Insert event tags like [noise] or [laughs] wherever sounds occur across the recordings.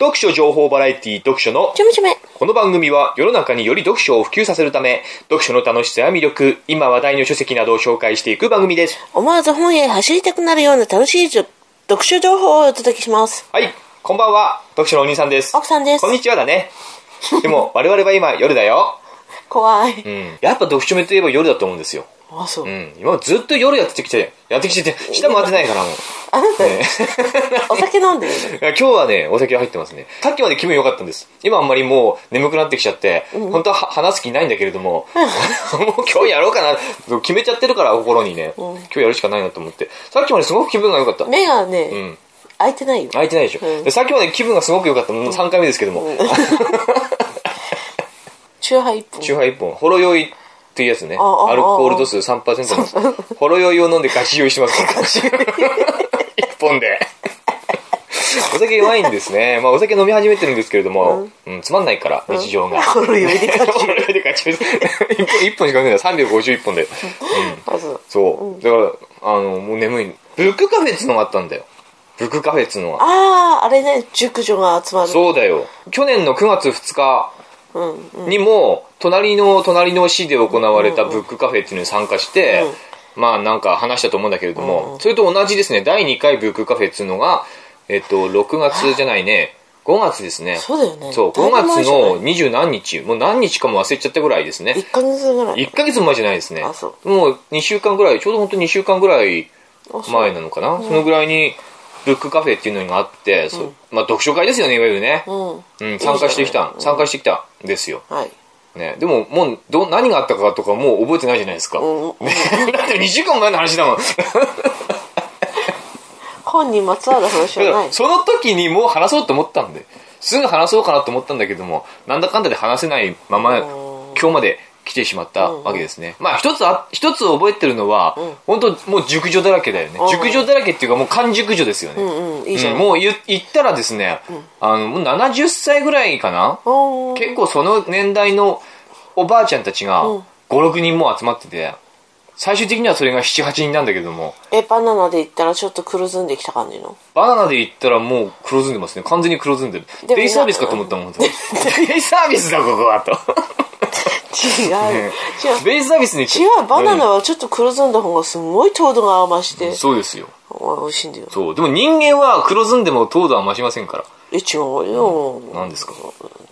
読書情報バラエティ読書のちょめちょめ。この番組は世の中により読書を普及させるため、読書の楽しさや魅力、今話題の書籍などを紹介していく番組です。思わず本へ走りたくなるような楽しい読書情報をお届けします。はい、こんばんは。読書のお兄さんです。奥さんですこん。にちはだね。でも、我々は今夜だよ。怖い。うん。やっぱ読書目といえば夜だと思うんですよ。あ、そうう。ん。今ずっと夜やってきて、やってきてて、舌回ってないからもう。あなた、ね [laughs] お酒飲んでる今日はね、お酒入ってますね。さっきまで気分良かったんです。今あんまりもう眠くなってきちゃって、本当は話す気ないんだけれども、[laughs] もう今日やろうかな、決めちゃってるから心にね、今日やるしかないなと思って。さっきまですごく気分が良かった。目がね、うん。開いてないよ。開いてないでしょ。うんでさっきまで気分がすごく良かった。もう3回目ですけども。[laughs] チューハイ一本。チューハイ1本、ほろ酔いっていうやつね。アルコール度数3%の、ほろ酔いを飲んでガチ酔いしてますから。[laughs] 1本で。お酒弱いんですね。まあお酒飲み始めてるんですけれども、うん、つまんないから、日常が。ほろ酔いでガチ [laughs] ほろ酔いでガチ酔い。1本一本しか飲んでない。351本で。う。そう。だから、あの、もう眠い。ブックカフェっつうのがあったんだよ。ブックカフェっつうのが。ああ、あれね、熟女が集まる。そうだよ。去年の9月2日。にも、隣の隣の市で行われたブックカフェっていうのに参加して、まあなんか話したと思うんだけれども、それと同じですね、第2回ブックカフェっていうのが、えっと、6月じゃないね、5月ですね。そうだよね。そう、だい5月の二十何日、もう何日かも忘れちゃったぐらいですね。1ヶ月ぐらい。1ヶ月前じゃないですねあそ。もう2週間ぐらい、ちょうど本当2週間ぐらい前なのかな？そのぐらいに、ブックカフェっていうのがあって、まあ読書会ですよね、いわゆるね。うん。うん、参加してきた、参加してきたんですよ。はい。ね、でももうど何があったかとかもう覚えてないじゃないですか、うん。ね、[laughs] だって2週間前の話だもん。だ [laughs] 本にまつわる話かはない。ら。その時にもう話そうと思ったんで。すぐ話そうかなと思ったんだけどもなんだかんだで話せないままうん。今日まで来てしまったわけですね、まあ一つあ一つ覚えてるのは、本当もう熟女だらけだよね、うん。熟女だらけっていうかもう完熟女ですよね、うんうん、いいじゃ。うんんもう言言ったらですね、あのもう70歳ぐらいかな、結構その年代のおばあちゃんたちがうん。56人もう集まってて最終的にはそれが78人なんだけども。え、バナナで言ったらちょっと黒ずんできた感じの？バナナで言ったらもう黒ずんでますね。完全に黒ずんでる。デイサービスかと思ったもん [laughs] デイサービスだここはと違う。ね違う。デイサービスに違う、バナナはちょっと黒ずんだ方がすごい糖度が増して、そうですよ。美味しいんだよ。そう。でも人間は黒ずんでも糖度は増しませんから。え、違うよ。何ですか？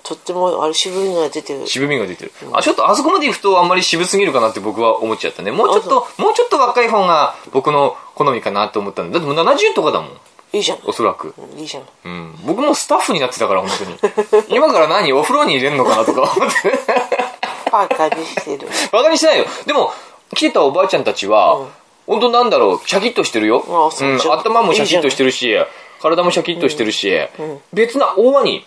とっても、あれ、渋みが出てる。渋みが出てる、あちょっとあそこまで行くとあんまり渋すぎるかなって僕は思っちゃったね。もうちょっともうちょっと若い方が僕の好みかなって思ったんだだってもう70とかだもんいいじゃん。おそらく。いいじゃん。うん、僕もスタッフになってたから本当に。[laughs] 今から何お風呂に入れるのかなとか思って。パーカーにしてる。[laughs] バカにしてないよ。でも来てたおばあちゃんたちは、本当なんだろうシャキッとしてるよ。あそううん。頭もシャキッとしてるし体もシャキッとしてるし、別な大輪に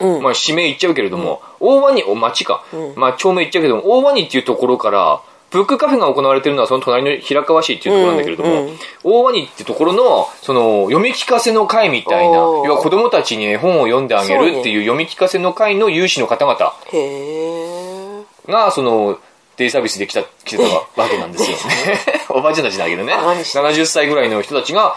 うん。まあ、地名言っちゃうけれども、大輪に、お、町か。まあ、町名言っちゃうけども、大輪にっていうところから、ブックカフェが行われてるのはその隣の平川市っていうところなんだけれども、うんうん大輪にってところの、その、読み聞かせの会みたいな、要は子供たちに絵本を読んであげるっていう読み聞かせの会の有志の方々。が、その、デイサービスで来た、来てたわけなんですよね。[laughs] おばあちゃんたちだけどね。何して70歳ぐらいの人たちが、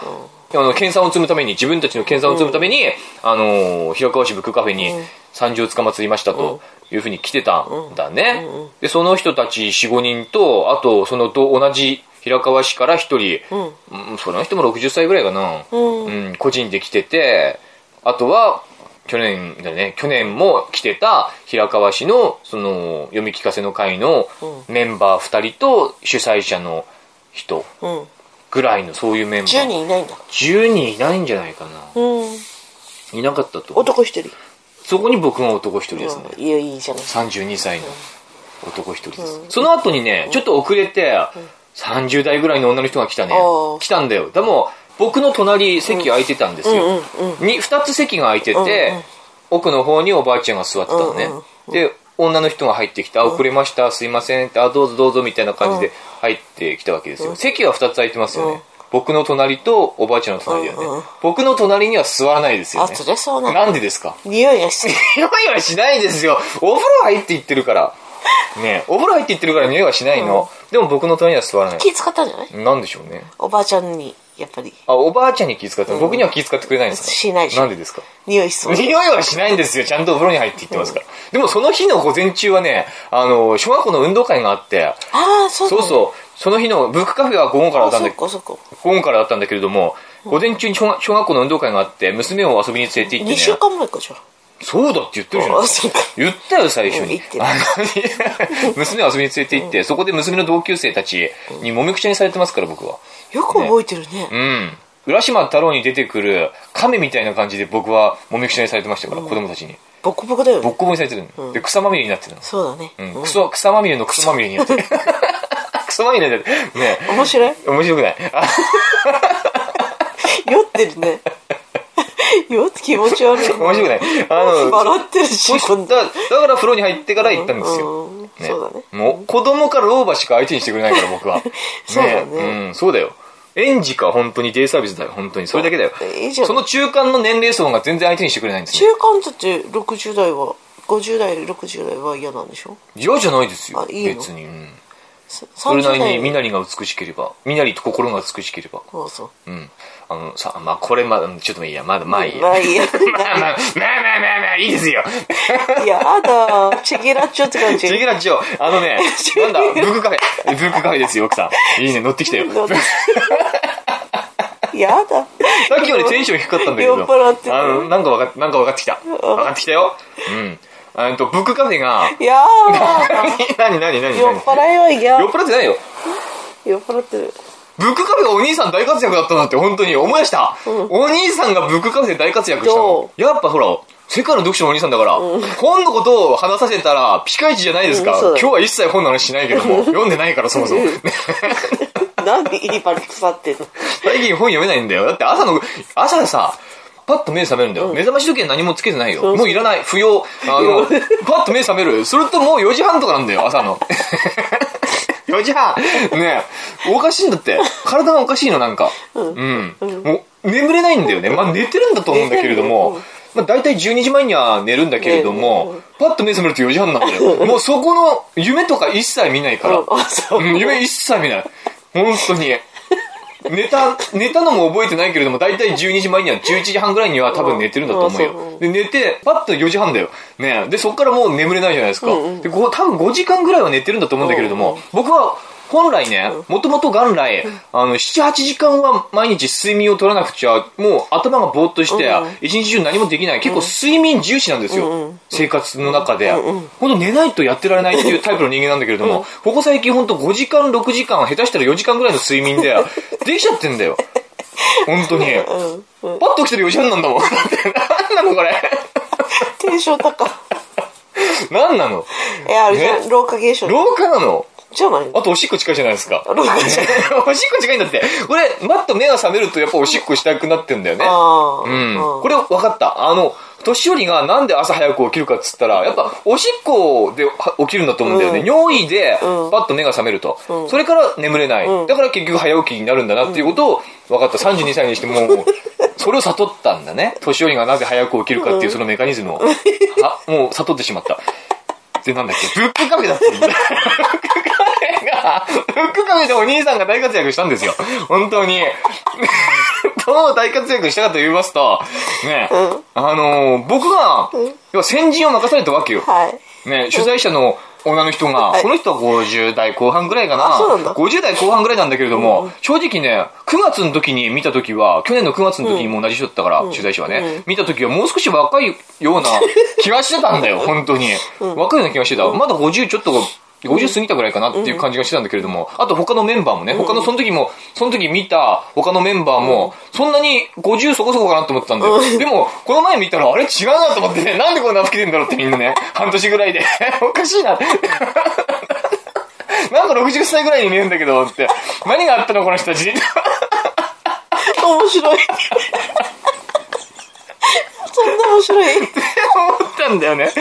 あの、研鑽を積むために、自分たちの研鑽を積むために、あの、平川市ブックカフェに三十捕まつりましたというふうに来てたんだね。で、その人たち4、5人と、あと、そのと同じ平川市から1人、うん、その人も60歳ぐらいかな。うん。うん、個人で来てて、あとは、去年だね、去年も来てた平川市の、その、読み聞かせの会のメンバー2人と主催者の人。うん。ぐらいのそういうメンバー。10人いないんだ。10人いないんじゃないかな。うん。いなかったと。男一人。そこに僕が男一人ですね。いいよ、いいじゃない。32歳の男一人です。その後にね、ちょっと遅れて、30代ぐらいの女の人が来たね。来たんだよ。でも、僕の隣席空いてたんですよ。うんうんに2つ席が空いてて、うんうん奥の方におばあちゃんが座ってたのね。うんで、女の人が入ってきて、あ、遅れました、すいませんって、あ、どうぞどうぞみたいな感じで入ってきたわけですよ。席は2つ空いてますよね。うん僕の隣とおばあちゃんの隣だよね。うんうん僕の隣には座らないですよあ、ね。な。なんでですか？匂いがし匂いはしないですよ。お風呂入って行ってるから。ねお風呂入って行ってるから匂いはしないの。でも僕の隣には座らない。気使ったんじゃない？なんでしょうね。おばあちゃんにやっぱり。あ、おばあちゃんに気遣って、僕には気遣ってくれないんですか？しないしなんでですか？匂いしそう。匂いはしないんですよ。ちゃんとお風呂に入って言ってますから。でもその日の午前中はね、あの、小学校の運動会があって、ああ、そう。そうそう、その日のブックカフェは午後からだったんだっかそっか。午後からだったんだけれども、午前中に小学校の運動会があって、娘を遊びに連れて行って2週ね、間前かじゃそうだって言ってるじゃあ。ん。言ったよ、最初にあの [laughs] 娘を遊びに連れて行って、そこで娘の同級生たちにもみくちゃにされてますから、僕は。よく覚えてるね。うん。浦島太郎に出てくる亀みたいな感じで僕はもみくちゃにされてましたから、子供たちに。ボコボコだよね。ボッコボコにされてるの。で、草まみれになってるの。そうだね。うんうんクソ、草まみれのクソまみれになってる。[laughs] クソまみれになってる。ね面白い面白くないあ酔ってるね。気持ち悪い。[laughs] 面白くないあの、[laughs] 笑ってるし、だだから風呂に入ってから行ったんですよ。うんそうだね。もう子供から老婆しか相手にしてくれないから僕は。[laughs] そうだねうん、そうだよ。園児か本当にデイサービスだよ、本当に。それだけだよ。その中間の年齢層が全然相手にしてくれないんですよ。中間だって60代は、50代、60代は嫌なんでしょ？嫌じゃないですよ。あいいの？別に。うんそそれなりに30代身なりが美しければ、身なりと心が美しければ。そうそう。うん。あのさ、まあこれまだ、ちょっといいや、まだ、まあいいや。まあいいや。[laughs] まあまあ、まあまあまあまあ、いいですよ。[laughs] やだ、チェゲラッチョって感じ。チェゲラッチョ、あのね、なんだ、ブックカフェ。ブックカフェですよ、奥さん。いいね、乗ってきたよ。[laughs] やだ。さっきよりテンション低かったんだけど。酔っ払ってるあの、なんか分かっ、なんか分かってきた。分かってきたよ。うん。あのと、ブックカフェが、やだ。何何何何？酔っ払いは嫌。酔っ払ってないよ。酔っ払ってる。ブックカフェお兄さん大活躍だったなって本当に思い出した。お兄さんがブックカフェで大活躍したのど。やっぱほら、世界の読書のお兄さんだから、本のことを話させたらピカイチじゃないですか。今日は一切本の話しないけども、読んでないからそもそも。[laughs] なんでいいバリ腐ってんの？最近本読めないんだよ。だって朝の、朝さ、パッと目覚めるんだよ。目覚まし時計何もつけてないよ。もういらない。不要。あの、パッと目覚める。それともう4時半とかなんだよ、朝の。4時半。ねえおかしいんだって。体がおかしいの、なんか。うん。もう、眠れないんだよね。まあ寝てるんだと思うんだけれども、まあ大体12時前には寝るんだけれども、パッと目覚めると4時半なんだよ。もうそこの夢とか一切見ないから。あ、そう。うん、夢一切見ない。本当に。寝た、寝たのも覚えてないけれども、だいたい12時前には、11時半ぐらいには多分寝てるんだと思ううんよ。で、寝て、パッと4時半だよ。ねで、そっからもう眠れないじゃないですか。で、こう多分5時間ぐらいは寝てるんだと思うんだけれども、僕は、本来ね、もともと元来、あの、7、8時間は毎日睡眠を取らなくちゃ、もう頭がぼーっとして、一日中何もできない。結構睡眠重視なんですよ。生活の中で。本当寝ないとやってられないっていうタイプの人間なんだけれども、ここ最近本当5時間、6時間、下手したら4時間ぐらいの睡眠で、できちゃってんだよ。本当に。パッと起きてる4時半なんだもん。だって何なのこれ。[laughs] テンション高い。[laughs] 何なの？え、あれじゃん、ね老化現象。廊下なの？じゃない？あとおしっこ近いじゃないですか。おしっこ近いんだって。これ、マッと目が覚めるとやっぱおしっこしたくなってんだよね。うん。これ分かった。あの、年寄りがなんで朝早く起きるかっつったら、やっぱおしっこでは起きるんだと思うんだよね。うん尿意でうんパッと目が覚めると。うんそれから眠れない。うんだから結局早起きになるんだなっていうことを分かった。32歳にしてもう、それを悟ったんだね。年寄りがなぜ早く起きるかっていうそのメカニズムを。あ、もう悟ってしまった。で、なんだっけ？ブックカフェだったんだ。ブックカフェが、ブックカフェでお兄さんが大活躍したんですよ。本当に。どう大活躍したかと言いますと、ね、あのー僕が、要は先陣を任されたわけよ。はい。ね、取材者の女の人が、はい。この人は50代後半ぐらいかな。あそうなんだ。50代後半ぐらいなんだけれども、正直ね、9月の時に見た時は、去年の9月の時にも同じ人だったから、取材者はね、見た時はもう少し若いような気がしてたんだよ、本当に。若いような気がしてた。まだ50ちょっと、50過ぎたぐらいかなっていう感じがしてたんだけれども、あと他のメンバーもね、他のその時も、その時見た他のメンバーも、そんなに50そこそこかなと思ってたんだよ。でも、この前見たら、あれ違うなと思ってね、[laughs] なんでこんな老けてんだろうってみんなね、半年ぐらいで。[laughs] おかしいな。[laughs] なんか60歳ぐらいに見えるんだけど、って。何があったのこの人たち？って面白い。そんな面白い。面思ったんだよね。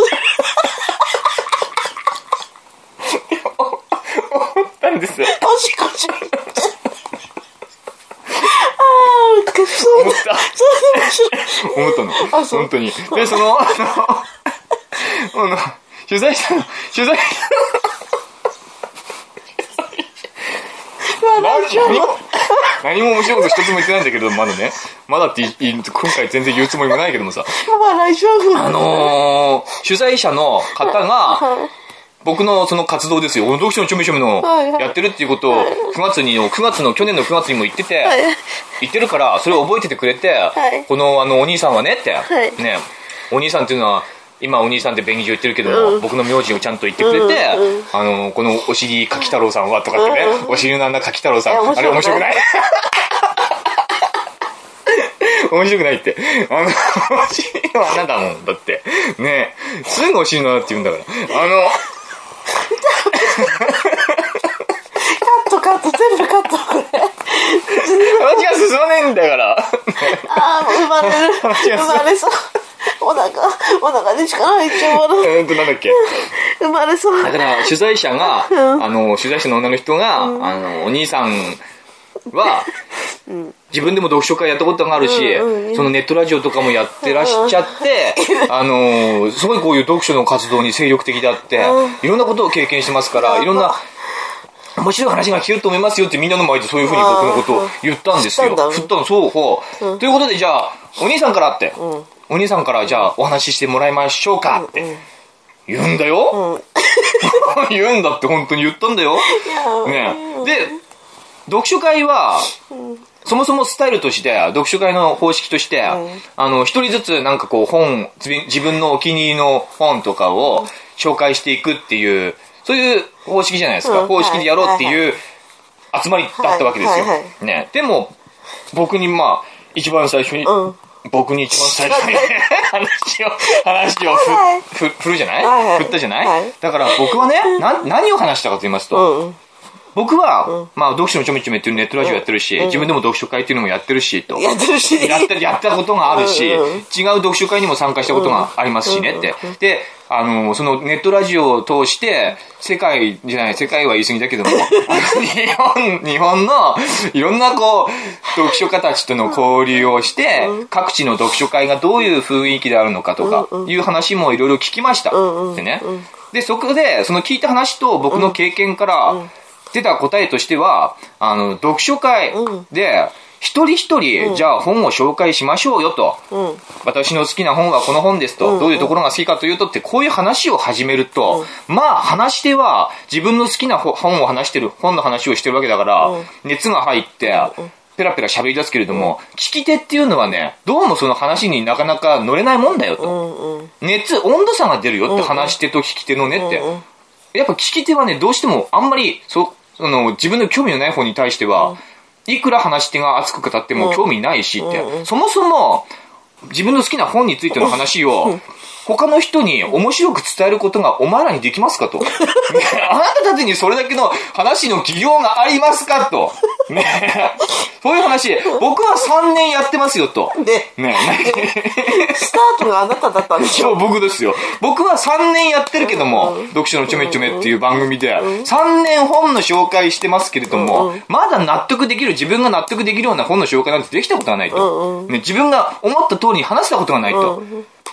白い。です。おしこし。ああ、くそうだ。思った。そう面白い。思ったの。本当に。で、その、あの、あの、取材者の、取材者笑っちゃう何の。何も面白いこと一つも言ってないんだけど、まだね。まだって今回全然言うつもりもないけどもさ。笑い上手あのー、主催者の方が、僕のその活動ですよ。読書のちょめちょめのやってるっていうことを、9月に、9月の、去年の9月にも言ってて、はい。言ってるから、それを覚えててくれて、い。この、あの、お兄さんはねって、い。ね、お兄さんっていうのは、今お兄さんって便宜上言ってるけども、僕の名字をちゃんと言ってくれて、うんあの、このお尻柿太郎さんはとかってね、うん。お尻のあんな柿太郎さん、あれ面面白くない？面白くないって。あの、お尻は穴だもん。だって。ね。えすぐお尻の穴って言うんだから。あの、トカット全部カットこれ。話が進まねえんだから。ああ生まれる生まれそう。お腹お腹に力入っちゃうわなえーっと、なんだっけ？生まれそう。だから、主催者が、あの、主催者の女の人が、あの、お兄さんは、自分でも読書会やったことがあるし、うんうんそのネットラジオとかもやってらっしゃって、あの、すごいこういう読書の活動に精力的であって、いろんなことを経験してますから、いろんな、面白い話が聞けると思いますよってみんなの前でそういうふうに僕のことを言ったんですよ。振ったの、そう、ほう。ということで、じゃあ、お兄さんからって、お兄さんからじゃあお話ししてもらいましょうかって言うんだよ。[laughs] 言うんだって本当に言ったんだよ。ねで、読書会は、そもそもスタイルとして、読書会の方式として、あの、一人ずつなんかこう本、自分のお気に入りの本とかを紹介していくっていう、そういう方式じゃないですか。うん。方式でやろうっていう集まりだったわけですよ。ね。でも、僕にまあ、一番最初に、うん。僕に一番最初に [laughs] 話を、話をはいふ、ふ、振るじゃない、振ったじゃない？だから僕はね、な、何を話したかと言いますと、うん。僕は、まあ、読書のちょめちょめっていうネットラジオやってるし、自分でも読書会っていうのもやってるし、と。やってるし。やった、やったことがあるし、うんうん違う読書会にも参加したことがありますしねって。で、あの、そのネットラジオを通して、世界じゃない、世界は言い過ぎだけども、[laughs] 日本、日本のいろんなこう、読書家たちとの交流をして、各地の読書会がどういう雰囲気であるのかとか、いう話もいろいろ聞きました。でね。で、そこで、その聞いた話と僕の経験から、出た答えとしては、あの、読書会で、一人一人、じゃあ本を紹介しましょうよと。うん。私の好きな本はこの本ですと。どういうところが好きかというとって、こういう話を始めると、まあ話し手は自分の好きな本本を話してる、本の話をしてるわけだから、熱が入って、ペラペラ喋り出すけれども、聞き手っていうのはね、どうもその話になかなか乗れないもんだよと。熱、温度差が出るよって話し手と聞き手のねって。やっぱ聞き手はね、どうしてもあんまり、そ、あの、自分の興味のない方に対しては、いくら話し手が熱く語っても興味ないしって、そもそも、自分の好きな本についての話を、他の人に面白く伝えることがお前らにできますかと。[laughs] ねあなたたちにそれだけの話の技量がありますかと。ねそういう話、僕は3年やってますよと。でねスタートがあなただったんでしそう、ょ僕ですよ。僕は3年やってるけども、読書のちょめちょめっていう番組で、3年本の紹介してますけれども、まだ納得できる、自分が納得できるような本の紹介なんてできたことがないと。ね、自分が思った通りに話したことがないと。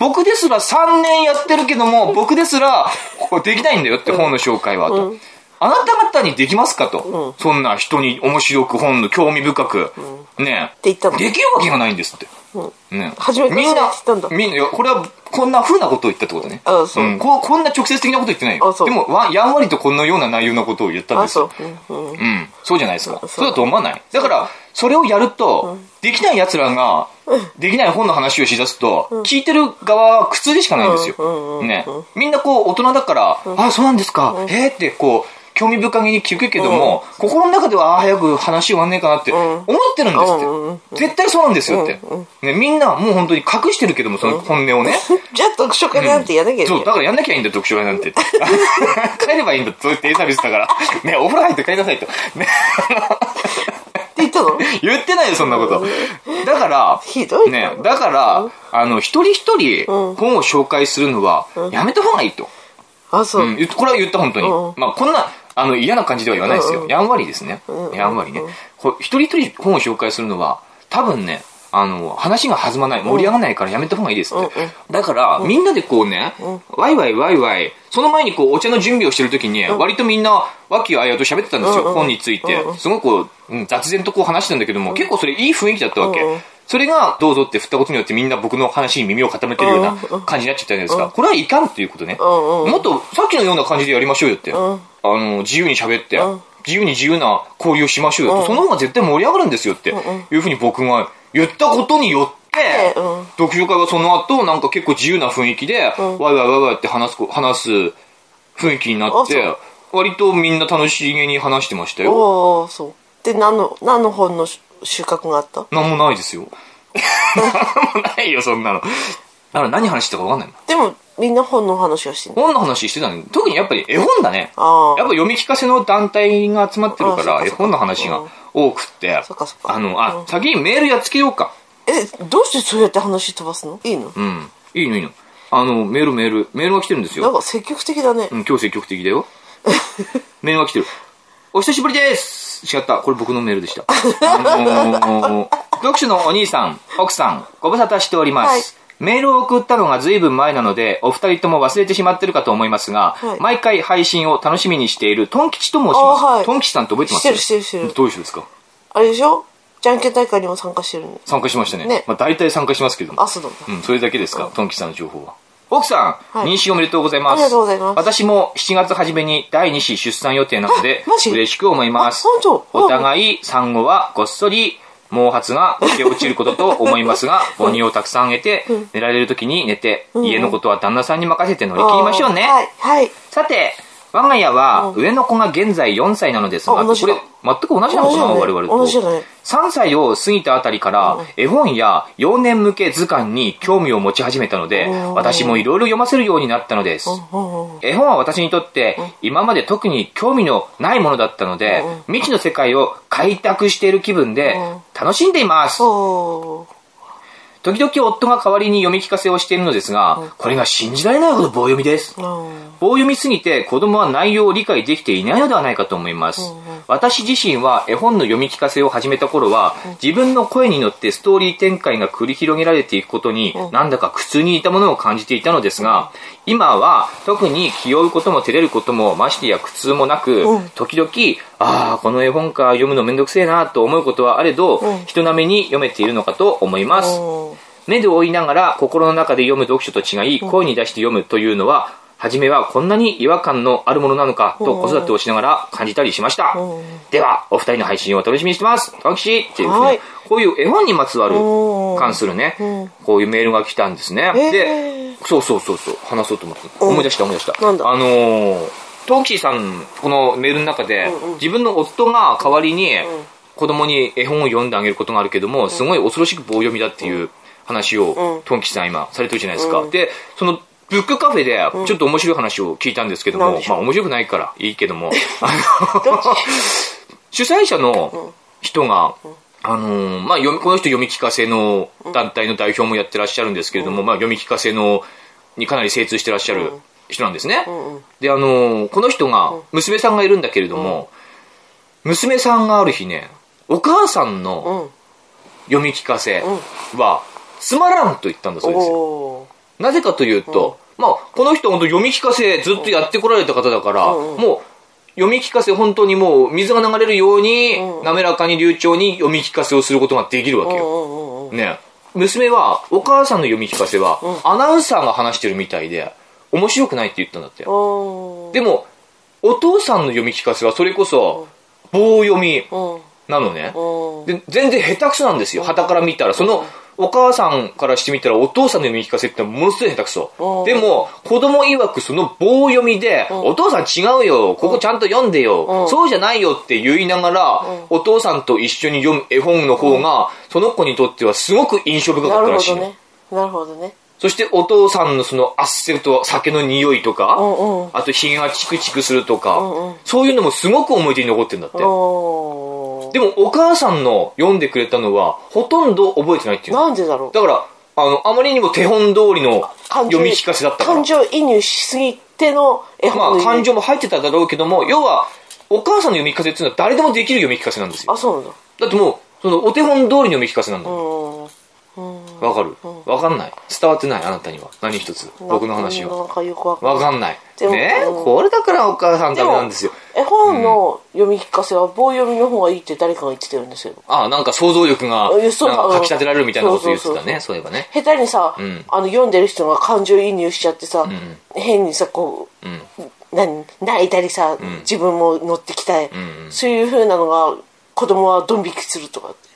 僕ですら3年やってるけども、僕ですら、ここできないんだよって本の紹介はと。あなた方にできますかと。そんな人に面白く本の興味深く、ね、って言ったの。できるわけがないんですって。ね、初めからみんなたんだみんな、これはこんな風なことを言ったってことね。あそうんここんな直接的なこと言ってないよあ。そうでもわ、やんわりとこのような内容のことを言ったんあですよそ。ううん。そうじゃないですか。そうだと思わないだから、それをやると、できない奴らが、できない本の話をしだすと、聞いてる側は苦痛でしかないんですよ。ね。みんなこう、大人だから、あ、そうなんですか。えーって、こう、興味深げに聞くけども、心の中では、あ、早く話終わんねえかなって思ってるんですって。絶対そうなんですよって。ね、みんなもう本当に隠してるけども、その本音をね。[laughs] じゃあ読書会なんてやらなきゃいけそう、ないだからやんなきゃいいんだよ、読書会なんて。[laughs] 帰ればいいんだ、そういうデイサービスだから。ね、お風呂入って帰りなさいと。ね、って言ったの？[laughs] 言ってないよ、そんなこと。だから、ひどいなね、だから、あの、一人一人本を紹介するのは、やめた方がいいと。あそううん、これは言った、本当に。うんまあ、こんな、あの、嫌な感じでは言わないですよ。やんわりですね。やんわりね。こう一人一人本を紹介するのは、多分ね、あの、話が弾まない、盛り上がらないからやめた方がいいですって。だから、みんなでこうね、ワイワイワイワイ、その前にこう、お茶の準備をしてる時に、割とみんな、和気あいあいと喋ってたんですよ、本について。すごく雑然とこう話してたんだけども、結構それいい雰囲気だったわけ。それが、どうぞって振ったことによってみんな僕の話に耳を傾けるような感じになっちゃったじゃないですか。これはいかんっていうことね。もっと、さっきのような感じでやりましょうよって。んあの、自由に喋ってん、自由に自由な交流をしましょうよ。その方が絶対盛り上がるんですよって。いうふうに僕が言ったことによって、うん読書会はその後、なんか結構自由な雰囲気で、ワイワイワイワイって話すこ、話す雰囲気になっあて、割とみんな楽しげに話してましたよ。おおそうで何の何の本の収穫があった？なんもないですよ。[laughs] なんもないよ、そんなの。だから何話してたか分かんないもん。でもみんな本の話をしてんの？本の話してたの特にやっぱり絵本だね。やっぱ読み聞かせの団体が集まってるから、絵本の話が多くって。あの、あ、先にメールやっつけようか。えどうしてそうやって話飛ばすのいいの？うん。いいのいいの。あの、メールメール。メールが来てるんですよ。なんか積極的だねうん、今日積極的だよ。[laughs] メールが来てる。お久しぶりです違った。これ僕のメールでした。あのー [laughs] 読書のお兄さん、奥さん、ご無沙汰しております。はいメールを送ったのが随分前なので、お二人とも忘れてしまってるかと思いますが、はい。毎回配信を楽しみにしているトン吉と申します。あはい。トン吉さんって覚えてます？してるしてるしてる。どういう人ですか？あれでしょ？じゃんけん大会にも参加してるんで。参加しましたね。ね。まあ大体参加しますけども。あそうなんだ。うん、それだけですか、トン吉さんの情報は。奥さん、はい。妊娠おめでとうございます。ありがとうございます。私も7月初めに第2子出産予定なのであマジ、嬉しく思います。あ本。当？お互い産後はごっそり毛髪が抜け落ちることと思いますが、母乳をたくさんあげて、寝られる時に寝て、家のことは旦那さんに任せて乗り切りましょうね。はい。はい。さて、我が家は上の子が現在4歳なのですが、これ全く同じなのかな、我々と。同じだね。3歳を過ぎたあたりから、絵本や幼年向け図鑑に興味を持ち始めたので、うん。私もいろいろ読ませるようになったのです。絵本は私にとって今まで特に興味のないものだったので、未知の世界を開拓している気分で楽しんでいます。時々夫が代わりに読み聞かせをしているのですが、これが信じられないほど棒読みです。うん。棒読みすぎて子供は内容を理解できていないのではないかと思います。私自身は絵本の読み聞かせを始めた頃は、自分の声に乗ってストーリー展開が繰り広げられていくことに、なんだか苦痛に似たものを感じていたのですが、今は特に気負うことも照れることもましてや苦痛もなく、時々、ああ、この絵本か読むのめんどくせえなと思うことはあれど、人並みに読めているのかと思います。うん目で追いながら心の中で読む読書と違い、声に出して読むというのは、初めはこんなに違和感のあるものなのかと子育てをしながら感じたりしました。では、お二人の配信を楽しみにしてます。たきしっていうふうに、はいこういう絵本にまつわるうん関するね、こういうメールが来たんですね。で、そうそうそうそう、話そうと思って。思い出した思い出した。なんだ？あのー、トンキーさん、このメールの中で、自分の夫が代わりに、子供に絵本を読んであげることがあるけども、すごい恐ろしく棒読みだっていう話を、トンキーさん今されてるじゃないですか。で、その、ブックカフェで、ちょっと面白い話を聞いたんですけども、まあ面白くないからいいけども、[laughs] あの、主催者の人が、あのーまあ、読みこの人読み聞かせの団体の代表もやってらっしゃるんですけれども、まあ、読み聞かせのにかなり精通してらっしゃる人なんですね。で、あのーこの人が、娘さんがいるんだけれども、娘さんがある日ね、お母さんの読み聞かせは、つまらんと言ったんだそうですよ。なぜかというと、まあ、この人本当読み聞かせずっとやってこられた方だから、もう、読み聞かせ本当にもう水が流れるように、滑らかに流暢に読み聞かせをすることができるわけよ。うんうんうんね。娘は、お母さんの読み聞かせは、アナウンサーが話してるみたいで、面白くないって言ったんだって。でも、お父さんの読み聞かせはそれこそ、棒読みうんなのね。うんで全然下手くそなんですよ。旗から見たら。その、お母さんからしてみたら、お父さんの読み聞かせってものすごい下手くそうん。でも、子供曰くその棒読みで、お父さん違うよ。ここちゃんと読んでよ。そうじゃないよって言いながら、お父さんと一緒に読む絵本の方が、その子にとってはすごく印象深かなったらしいの。るほどねなるほどねそしてお父さんのそのアッセルと酒の匂いとか、うんうんあとひげがチクチクするとか、んうんそういうのもすごく思い出に残ってるんだって。でもお母さんの読んでくれたのはほとんど覚えてないっていうのなんでだろうだから、あの、あまりにも手本通りの読み聞かせだったから感。情移入しすぎての絵ま本のあ、感情も入ってただろうけども、要は、お母さんの読み聞かせっていうのは誰でもできる読み聞かせなんですよ。あそうなんだだってもう、その、お手本通りの読み聞かせなんだ。うん。わかる。わかんない。伝わってないあなたには。何一つ。僕の話は。わかんない。ねこれだからお母さんダメなんですよ。絵本の読み聞かせは棒読みの方がいいって誰かが言ってたんですよああなんか想像力がかかき立てられるみたいなこと言ってたねそういえばね。下手にさ、ん。あの読んでる人が感情移入しちゃってさ、変にさこう、うん。何泣いたりさ、自分も乗ってきたい、そういう風なのが子供はドン引きするとか。って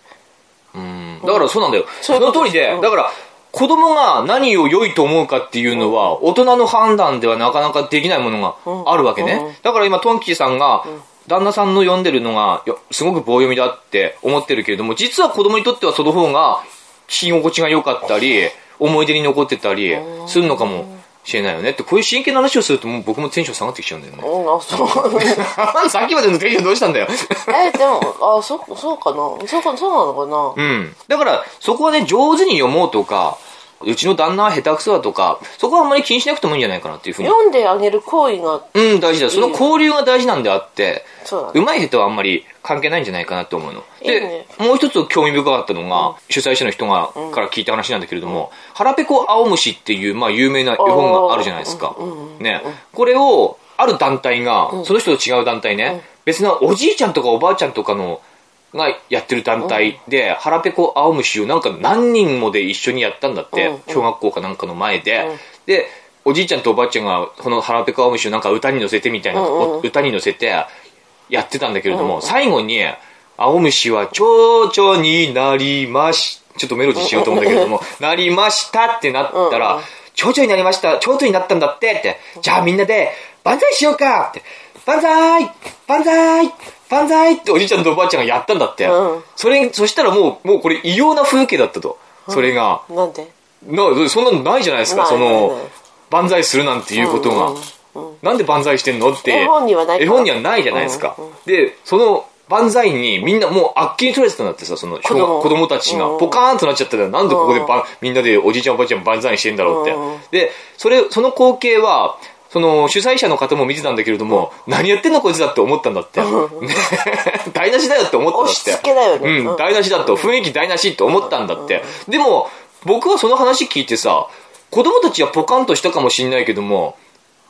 うん。だからそうなんだよ。その通りで、うん。だから、子供が何を良いと思うかっていうのは、大人の判断ではなかなかできないものがあるわけね。だから今、トンキーさんが、旦那さんの読んでるのが、よすごく棒読みだって思ってるけれども、実は子供にとってはその方が、聞き心地が良かったり、思い出に残ってたりするのかもしれないよねって、こういう真剣な話をするともう僕もテンション下がってきちゃうんだよね。うんあそうさっきまでのテンションどうしたんだよ。[laughs] えでもあそそうかなそうかそうなのかな、うん。だから、そこはね、上手に読もうとか、うちの旦那は下手くそだとか、そこはあんまり気にしなくてもいいんじゃないかなっていうふうに。読んであげる行為がうん、大事だよ。その交流が大事なんであって、そうまい下手はあんまり関係ないんじゃないかなと思うの。で、いいねもう一つ興味深かったのが、主催者の人が、から聞いた話なんだけれども、腹ペコ青虫っていう、まあ、有名な絵本があるじゃないですか。ね。これを、ある団体が、その人と違う団体ね、別なおじいちゃんとかおばあちゃんとかの、がやってる団体で、腹ペコ青虫をなんか何人もで一緒にやったんだって、小学校かなんかの前で。で、おじいちゃんとおばあちゃんが、この腹ペコ青虫をなんか歌に乗せてみたいな、歌に乗せてやってたんだけれども、最後に、青虫は蝶々になりまし、ちょっとメロディーしようと思うんだけれども、なりましたってなったら、蝶々になりました、蝶々になったんだってって、じゃあみんなで、万歳しようかって、万歳万歳万歳っておじいちゃんとおばあちゃんがやったんだって。うんそれ、そしたらもう、もうこれ異様な風景だったと。それが。なんでなそんなのないじゃないですか、その、万歳するなんていうことが。なんで万歳してんのって。絵本にはない絵本にはないじゃないですか。で、その、万歳にみんなもうあっきり取れてたんだってさ、その子供たちがポカーンとなっちゃったら、なんでここでばみんなでおじいちゃんおばあちゃん万歳してんだろうって。で、それ、その光景は、その主催者の方も見てたんだけれども、何やってんのこいつだって思ったんだって。ね。[laughs] 台無しだよって思ったんだって。押し付けだよね。うん、うん。台無しだと、雰囲気台無しって思ったんだって。でも、僕はその話聞いてさ、子供たちはポカンとしたかもしんないけども、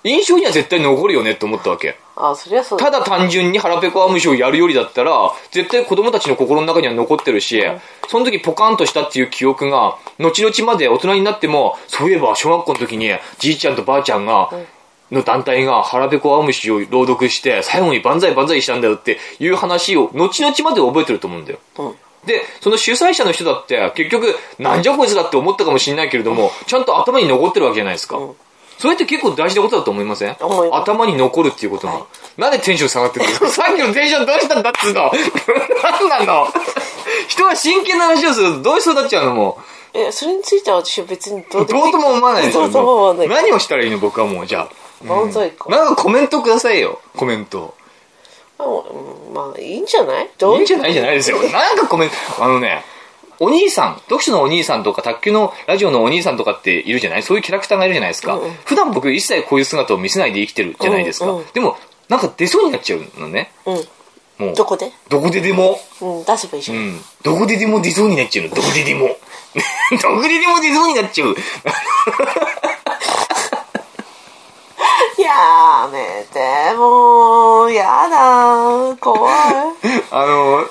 印象には絶対残るよねって思ったわけ。あそりゃそうただ単純に腹ペコアムシをやるよりだったら、絶対子供たちの心の中には残ってるし、その時ポカンとしたっていう記憶が、後々まで大人になっても、そういえば小学校の時に、じいちゃんとばあちゃんが、の団体が腹ペコアムシを朗読して、最後に万歳万歳したんだよっていう話を、後々まで覚えてると思うんだよ。うん。で、その主催者の人だって、結局、なんじゃこいつだって思ったかもしれないけれども、ちゃんと頭に残ってるわけじゃないですか。それって結構大事なことだと思いません？頭に残るっていうことが。なんでテンション下がってるの？さっきのテンションどうしたんだっつうの？なんなの？人が真剣な話をするとどうしそうになっちゃうのも？えそれについては私は別にどう。うでもどうとも思わないでしょどうとも思わない。何をしたらいいの？僕はもう、じゃあ。漫才か、なんかコメントくださいよ。コメント。あうんまあいいんじゃない？どう？いいんじゃないじゃないですよ。[laughs] なんかコメント、あのね、お兄さん、読書のお兄さんとか、卓球のラジオのお兄さんとかっているじゃない？そういうキャラクターがいるじゃないですか。普段僕一切こういう姿を見せないで生きてるじゃないですか。うんうんでも、なんか出そうになっちゃうのね。うんもう、どこで？どこででも、うん出せばいいじゃん、うん、どこででも出そうになっちゃうの。どこででも。[laughs] どこででも出そうになっちゃう。やめてもうやだ怖い [laughs] あの、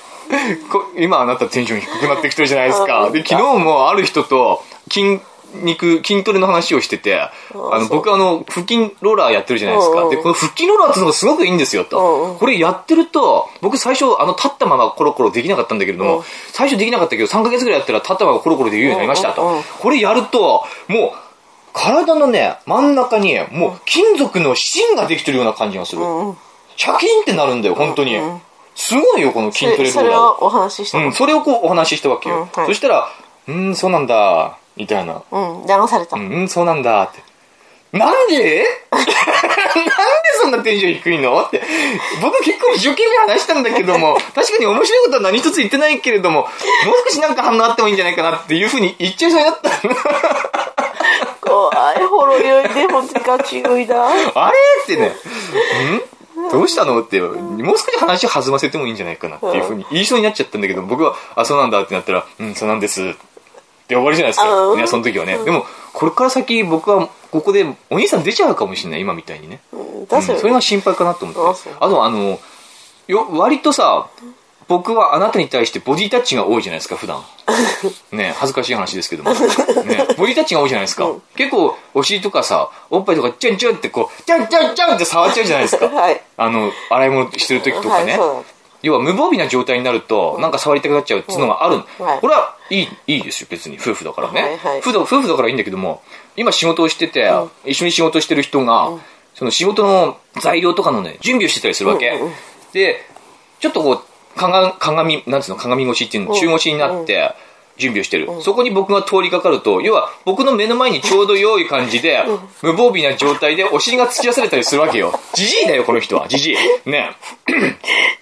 こ今あなたテンション低くなってきてるじゃないですか。うんで、昨日もある人と筋肉、筋トレの話をしてて、あの、僕あの、腹筋ローラーやってるじゃないですか。で、この腹筋ローラーっていうのがすごくいいんですようんとうん。これやってると、僕最初、あの、立ったままコロコロできなかったんだけれどもうん、最初できなかったけど、3ヶ月ぐらいやったら立ったままコロコロできるようになりましたと。これやると、もう、体のね、真ん中に、もう金属の芯ができてるような感じがする。うんシャキーンってなるんだよ、本当に。すごいよ、この筋トレロそーラーは。れをお話ししたの？うん、それをこうお話ししたわけよ。そしたら、うーん、そうなんだ、みたいな。うん、流された、うん、うんそうなんだ、って。なんで？[laughs] なんでそんなテンション低いの？って。僕結構一生懸命話したんだけども、[laughs] 確かに面白いことは何一つ言ってないけれども、もう少しなんか反応あってもいいんじゃないかなっていうふうに言っちゃいそうになった。[laughs] 怖いほろ酔いで本当にガチ食いだあれってね、ん？どうしたのって、もう少し話を弾ませてもいいんじゃないかなっていうふうに言いそうになっちゃったんだけど、僕は、あ、そうなんだってなったら、うん、そうなんです。で終わりじゃないですか。うんね、その時はね。でも、これから先僕はここでお兄さん出ちゃうかもしれない、今みたいにね。うんそれが心配かなと思って。あと、あの、よ、割とさ、僕はあなたに対してボディタッチが多いじゃないですか、普段。[laughs] ね恥ずかしい話ですけども。ねボディタッチが多いじゃないですか。結構、お尻とかさ、おっぱいとか、チュンチュンってこう、チャンチャンチャンって触っちゃうじゃないですか。はい。あの、洗い物してる時とかね。はい、要は無防備な状態になると、なんか触りたくなっちゃうっていうのがある。うんはいこれはいい、いいですよ、別に。夫婦だからね。はいはい夫婦夫婦だからいいんだけども、今仕事をしてて、一緒に仕事してる人が、その仕事の材料とかのね、準備をしてたりするわけ。うんうんで、ちょっとこう、鏡、鏡、なんつうの、鏡越しっていうの、中腰になって、準備をしてる、そこに僕が通りかかると、要は僕の目の前にちょうど良い感じで、無防備な状態でお尻が突き出されたりするわけよ。じじいだよ、この人は。じじい。ね。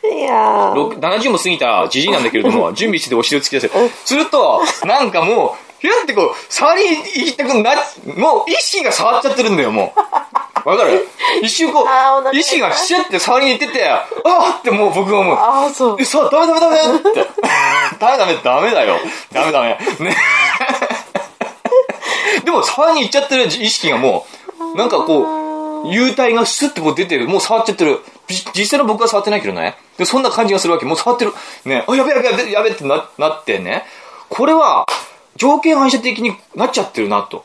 いやー。ろく70も過ぎたじじいなんだけれども、[laughs] 準備しててお尻を突き出せる。すると、なんかもう、ひゅってこう、触りに行きたくな、もう意識が触っちゃってるんだよ、もう。わかる？[laughs] 一瞬こう、意識がシュッて触りに行ってて、あーってもう僕はもう、ああ、そうえ、。さ、ダメダメダメって。ダメダメダメだよ。ダメダメ。ね。[laughs] でも触りに行っちゃってる意識がもう、なんかこう、幽体がスッてこう出てる。もう触っちゃってる。じ実際の僕は触ってないけどね。で、そんな感じがするわけ。もう触ってる。ね。あ、やべやべやべやべってななってね。これは、条件反射的になっちゃってるなと。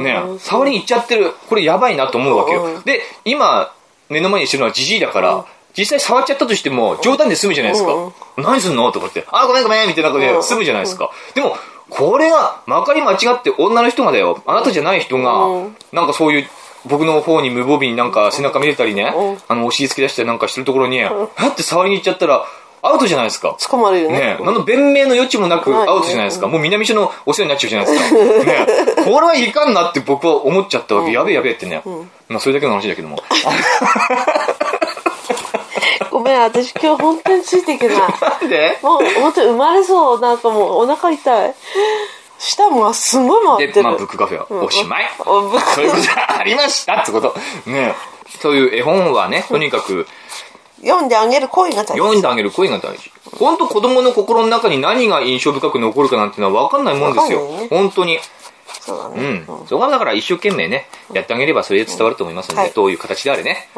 ね。触りに行っちゃってる。これやばいなと思うわけよ。で、今、目の前にしてるのはジジイだから、実際触っちゃったとしても、冗談で済むじゃないですか。何すんの？とかって、あ、ごめんごめんみたいな感じで済むじゃないですか。でも、これが、まかり間違って女の人がだよ、あなたじゃない人が、なんかそういう、僕の方に無防備になんか背中見れたりね、あの、お尻突き出したりなんかしてるところに、はって触りに行っちゃったら、アウトじゃないですか。捕まるよね。ねえ、何の弁明の余地もなくアウトじゃないですか。もう南署のお世話になっちゃうじゃないですか。ねえ、これはいかんなって僕は思っちゃったわけ。やべえやべえってね。まあそれだけの話だけども。[laughs] ごめん、私今日本当についていけない。なんで？もう、本当に生まれそう。なんかもう、お腹痛い。舌もすごい回ってで、る。まあブックカフェはおしまい。そういうことがありましたってこと。ねえ。そういう絵本はね、とにかく読んであげる恋が大読んであげる声が大事。本当子供の心の中に何が印象深く残るかなんていうのは分かんないもんですよね。本当に。そうだね。うん。そこはだから一生懸命ね、やってあげればそれで伝わると思いますので、はいどういう形であれね。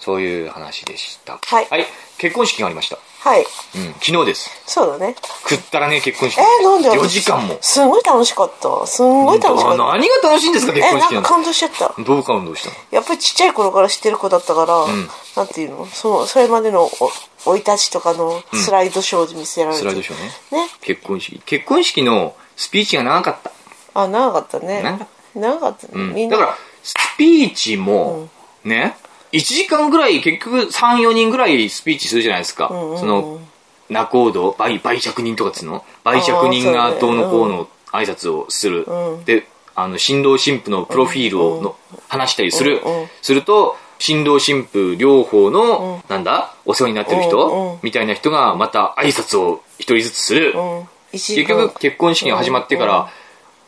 そういう話でした。はい結婚式がありました。はい。うん。昨日です。そうだね。食ったらね、結婚式。えー、なんで？4時間も。すごい楽しかった。すんごい楽しかった。何が楽しいんですか、結え、婚式なんて。なんか感動しちゃった。どう感動したの？やっぱりちっちゃい頃から知ってる子だったから、なんていうの？その、それまでのお生い立ちとかのスライドショーで見せられて、スライドショーね。ね。結婚式。結婚式のスピーチが長かった。あ、長かったね。長かっ長かったね。うんみんな。だから、スピーチも、ね、1時間ぐらい、結局3、4人ぐらいスピーチするじゃないですか。んうんその、仲人、売、売借人とかっつうの？売借人がどうのこうの挨拶をする。うん。で、あの、新郎新婦のプロフィールをの、話したりする。うんうんすると、新郎新婦両方の、なんだ？お世話になってる人、うんうん。みたいな人がまた挨拶を一人ずつする。結局結婚式が始まってから、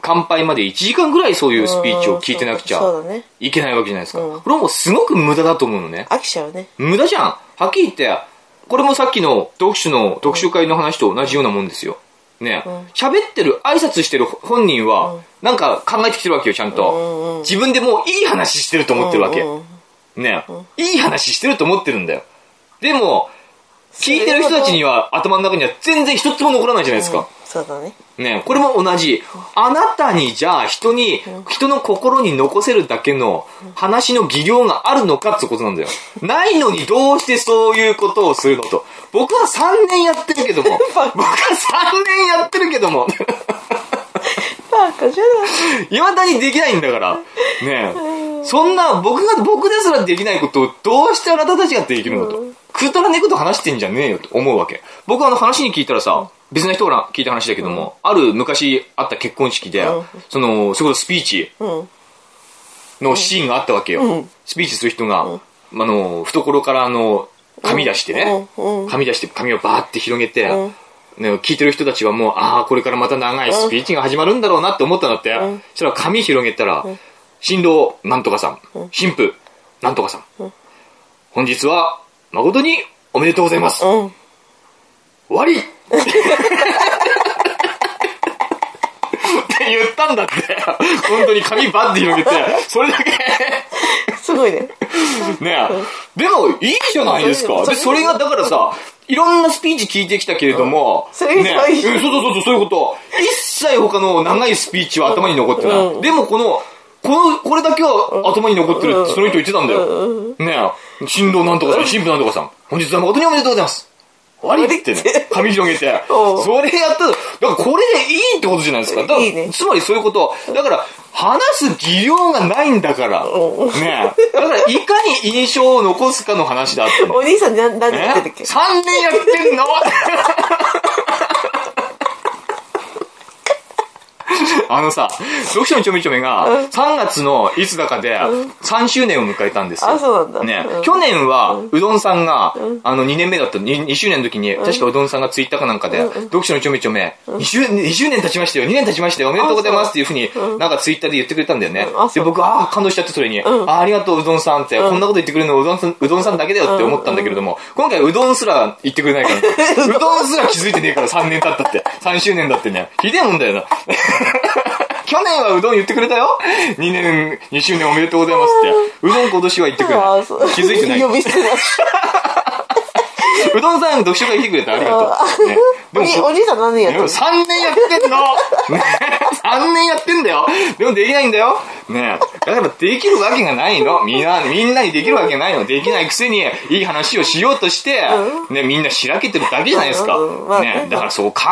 乾杯まで1時間ぐらいそういうスピーチを聞いてなくちゃ。いけないわけじゃないですか。うんこれはもうすごく無駄だと思うのね。飽きちゃうね。無駄じゃん。はっきり言って、これもさっきの読書の読書会の話と同じようなもんですよ。ね喋、ってる、挨拶してる本人は、なんか考えてきてるわけよ、ちゃんと。自分でもういい話してると思ってるわけ。うんうんねいい話してると思ってるんだよ。でも、聞いてる人たちには頭の中には全然一つも残らないじゃないですか。そうだね。ねこれも同じ。あなたにじゃあ人に、人の心に残せるだけの話の技量があるのかってことなんだよ。[laughs] ないのにどうしてそういうことをするのと。僕は3年やってるけども。[laughs] 僕は3年やってるけども。バカじゃない。[laughs] 未だにできないんだから。ねえ。そんな、僕が、僕ですらできないことをどうしてあなたたちができるのと。くだらねえこと話してんじゃねえよと思うわけ。僕はあの話に聞いたらさ、別な人から聞いた話だけども、ある昔あった結婚式で、うん。その、そこでスピーチうん。のシーンがあったわけよ。うん。スピーチする人が、あの、懐からあの、紙出してね、紙出して紙をバーって広げて、うん。ね、聞いてる人たちはもう、ああ、これからまた長いスピーチが始まるんだろうなって思ったんだって。ん。そしたら紙広げたら、新郎なんとかさん、新婦なんとかさん、本日は誠におめでとうございます。うん。終わり言ったんだって。本当に髪バッて広げて、それだけ。すごいね。ねでも、いいじゃないですか。で、それが、だからさ、いろんなスピーチ聞いてきたけれども、それねうんそうそうそう、そういうこと。一切他の長いスピーチは頭に残ってない。うんでも、この、この、これだけは頭に残ってるってその人言ってたんだよ。ねえ、新郎なんとかさん、新婦なんとかさん、本日は誠におめでとうございます。終わりってね、髪広げて、[laughs] うんそれやったら、だからこれでいいってことじゃないですか。だからいいねつまりそういうこと。だから、話す技量がないんだから。ねだから、いかに印象を残すかの話だってね。お兄さん何何言ってたっえけ ?3 年やってんの？[laughs] あのさ、読書のちょめちょめが3月のいつだかで3周年を迎えたんですよ。あそうなんだ。ね。うん。去年はうどんさんが、あの2年目だった、2, 2周年の時に、確かうどんさんがツイッターかなんかで、読書のちょめちょめ、2周 ,2 周年経ちましたよ、2年経ちましたよ、おめでとうございますっていうふうに、なんかツイッターで言ってくれたんだよね。で、僕、ああ、感動しちゃってそれに、あありがとううどんさんって、こんなこと言ってくれるのうどんさん、うどんさんだけだよって思ったんだけれども、今回うどんすら言ってくれないから、[laughs] うどんすら気づいてねえから3年経ったって、3周年だってね、ひでえもんだよな。去年はうどん言ってくれたよ ?2 年、2周年おめでとうございますって。うどん今年は言ってくれない。気づいてない。呼び捨てだし。[laughs] うどんさん読書会来てくれたありがとう。ね、でおも兄お兄さん何年やったの？3年やってんの。ね。3年やってんだよ。でもできないんだよ。ね。だからできるわけがないの。みんな、みんなにできるわけないの。できないくせにいい話をしようとして、ね、みんなしらけてるだけじゃないですか。ね、だからそう考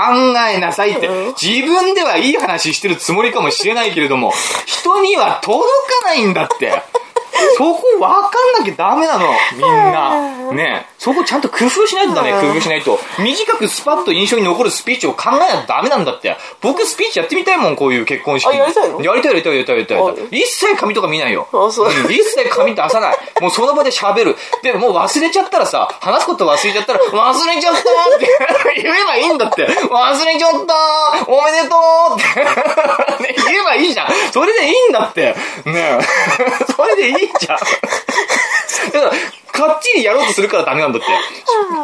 えなさいって。自分ではいい話してるつもりかもしれないけれども、人には届かないんだって。そこ分かんなきゃダメなの、みんな。ねそこちゃんと工夫しないとダメ、工夫しないと。短くスパッと印象に残るスピーチを考えないとダメなんだって。僕スピーチやってみたいもん、こういう結婚式。あやりたいの？やりたいやりたいやりたいやりたい一切紙とか見ないよ。あそうん一切紙出さない。もうその場で喋る。でももう忘れちゃったらさ、話すこと忘れちゃったら、忘れちゃったって [laughs] 言えばいいんだって。忘れちゃったおめでとうって、ね、[laughs] 言えばいいじゃん。それでいいんだって。ね [laughs] それでいいじゃん。だから、かっちりやろうとするからダメなんだって。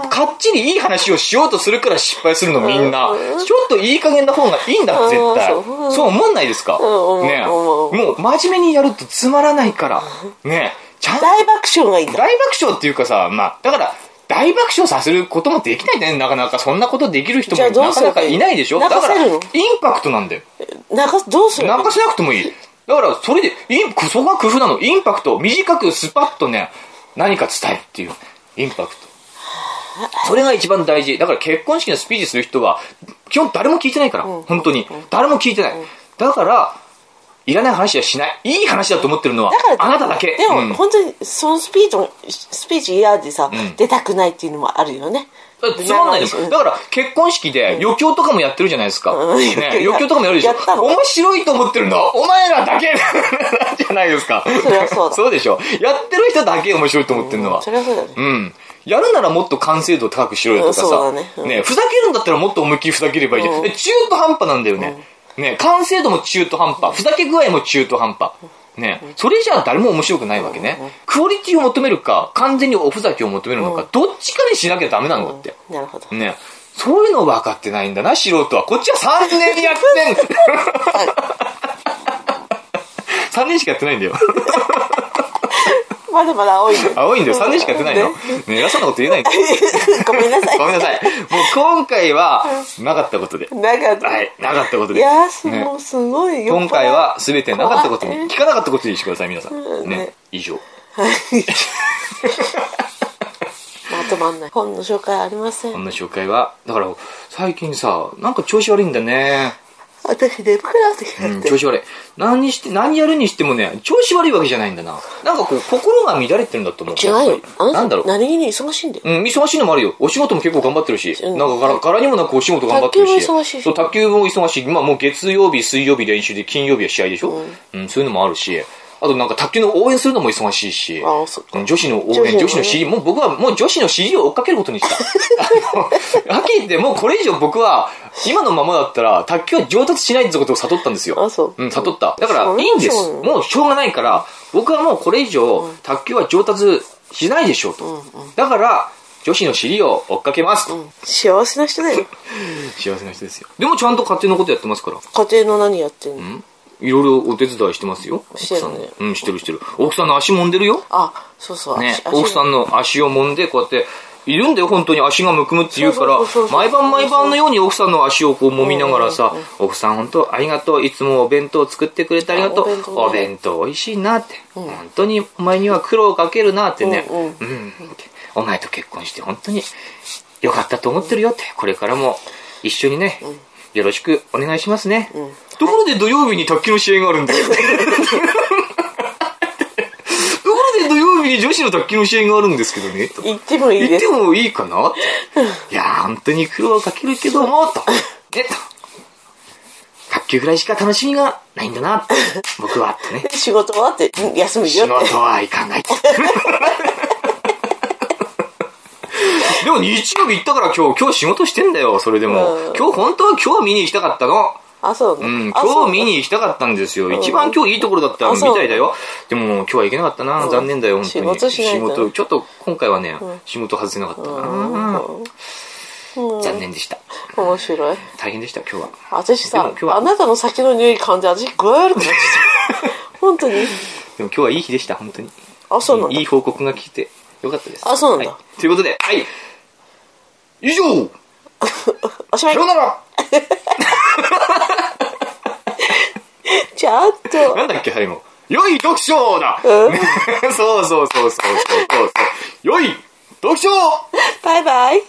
かっちりいい話をしようとするから失敗するのみんな。ちょっといい加減な方がいいんだって絶対。うんそう思んないですか？ねもう真面目にやるとつまらないから。ねちゃんと大爆笑がいい。大爆笑っていうかさ、まあ、だから、大爆笑させることもできないんだよね、なかなか。そんなことできる人もなかなかいないでしょ？だから、インパクトなんだよ。なんか、どうする？泣かせなくてもいい。だから、それで、インそこが工夫なの。インパクト。短くスパッとね、何か伝えるっていう。インパクト。それが一番大事。だから結婚式のスピーチする人は、基本誰も聞いてないから。本当に。誰も聞いてない。だから、いらない話はしない。いい話だと思ってるのはあなただけ。でも、うん本当に、そのスピーチも、スピーチ嫌でさ、ん出たくないっていうのもあるよね。つまんないですうんだから、結婚式で余興とかもやってるじゃないですか。うんね、[laughs] 余興とかもやるでしょ面白いと思ってるのはお前らだけ [laughs] じゃないですか。そりゃそうだそうでしょ。やってる人だけ面白いと思ってるのはそ。れはそうだね。うん。やるならもっと完成度高くしろよとかさ。ねうんふざけるんだったらもっと思いっきりふざければいいじゃん。うんで中途半端なんだよね。ね、完成度も中途半端。ふざけ具合も中途半端。ね、それじゃあ誰も面白くないわけね。クオリティを求めるか、完全におふざけを求めるのか、どっちかにしなきゃダメなんだって。なるほど。ね。そういうの分かってないんだな、素人は。こっちは3年やってん3 [laughs] 年しかやってないんだよ。[laughs] まだまだ青いね。[laughs] 青いんだよ。3年しかやってないの。ね偉そうなこと言えないんだよ。[laughs] ごめんなさい。ごめんなさい。もう今回は、なかったことで。なんか、はい、なかったことで。いやー、すねすごいよ。今回は全てなかったことに、聞かなかったことにしてください、皆さん。ね。以上。はい。まとまんない。本の紹介ありません。こんな紹介は、だから、最近さ、なんか調子悪いんだね。私、眠くなってきちゃうん。調子悪い。何にして、何やるにしてもね、調子悪いわけじゃないんだな。なんかこう、心が乱れてるんだと思う。違うよなだろう。何気に忙しいんだよ。うん、忙しいのもあるよ。お仕事も結構頑張ってるし、うんなんか柄柄にもなくお仕事頑張ってるし。卓球も忙しいしそう、卓球も忙しい。まあもう月曜日、水曜日練習で、金曜日は試合でしょ、うん、そういうのもあるし。あとなんか卓球の応援するのも忙しいし。あそっかうん女子の応援、女子の応援女子の尻、もう僕はもう女子の尻を追っかけることにした。はっきり言ってもうこれ以上僕は、今のままだったら卓球は上達しないってことを悟ったんですよ。あそううん、悟った。だからいいんです。もうしょうがないから、僕はもうこれ以上、卓球は上達しないでしょうと。だから、女子の尻を追っかけますと。幸せな人だよ。[laughs] 幸せな人ですよ。でもちゃんと家庭のことやってますから。家庭の何やってんの、いろいろお手伝いしてますよ。奥さんのうん、してるしてる。奥さんの足揉んでるよ。あ、そうそう。ね奥さんの足を揉んで、こうやって、いるんだよ、本当に。足がむくむって言うから毎晩毎晩のように奥さんの足をこう揉みながらさ、奥さん本当ありがとう、いつもお弁当作ってくれてありがとう。あお弁当、美味しいなって、本当にお前には苦労かけるなってね、うんお前と結婚して本当によかったと思ってるよって、これからも一緒にね、よろしくお願いしますね。ところで土曜日に卓球の試合があるんだよ。[laughs] ところで土曜日に女子の卓球の試合があるんですけどね。と言ってもいい言ってです。もいいかな？って。いやー、本当に苦労をかけるけども、と。ね、と。卓球ぐらいしか楽しみがないんだな、僕は、とね。[laughs] 仕事はって、うん休み仕よって。事はいかないと。[laughs] でも日曜日行ったから今日、今日仕事してんだよ、それでも。うん今日本当は今日見に行きたかったの。あ、そうなうん、今日見に行きたかったんですよ。一番今日いいところだったみたいだよ。でも今日は行けなかったな。うん残念だよ、本当に。仕事しないと仕事、ちょっと今回はね、仕事外せなかったな。うん残念でした。面白い。大変でした、今日は。私さでも今日、はあなたの先の匂い感じて、私具合悪くなっちゃった。[laughs] 本当に。でも今日はいい日でした、本当に。あ、そうなんだいい。報告が聞いてよかったです。あそうなんだはいということで、はい。以上 [laughs] おしまいさよ。うなら [laughs] ちょっと。なんだっけ、最後。良い読書だ、うんそう [laughs] そうそうそうそうそうそう。良い読書バイバイ。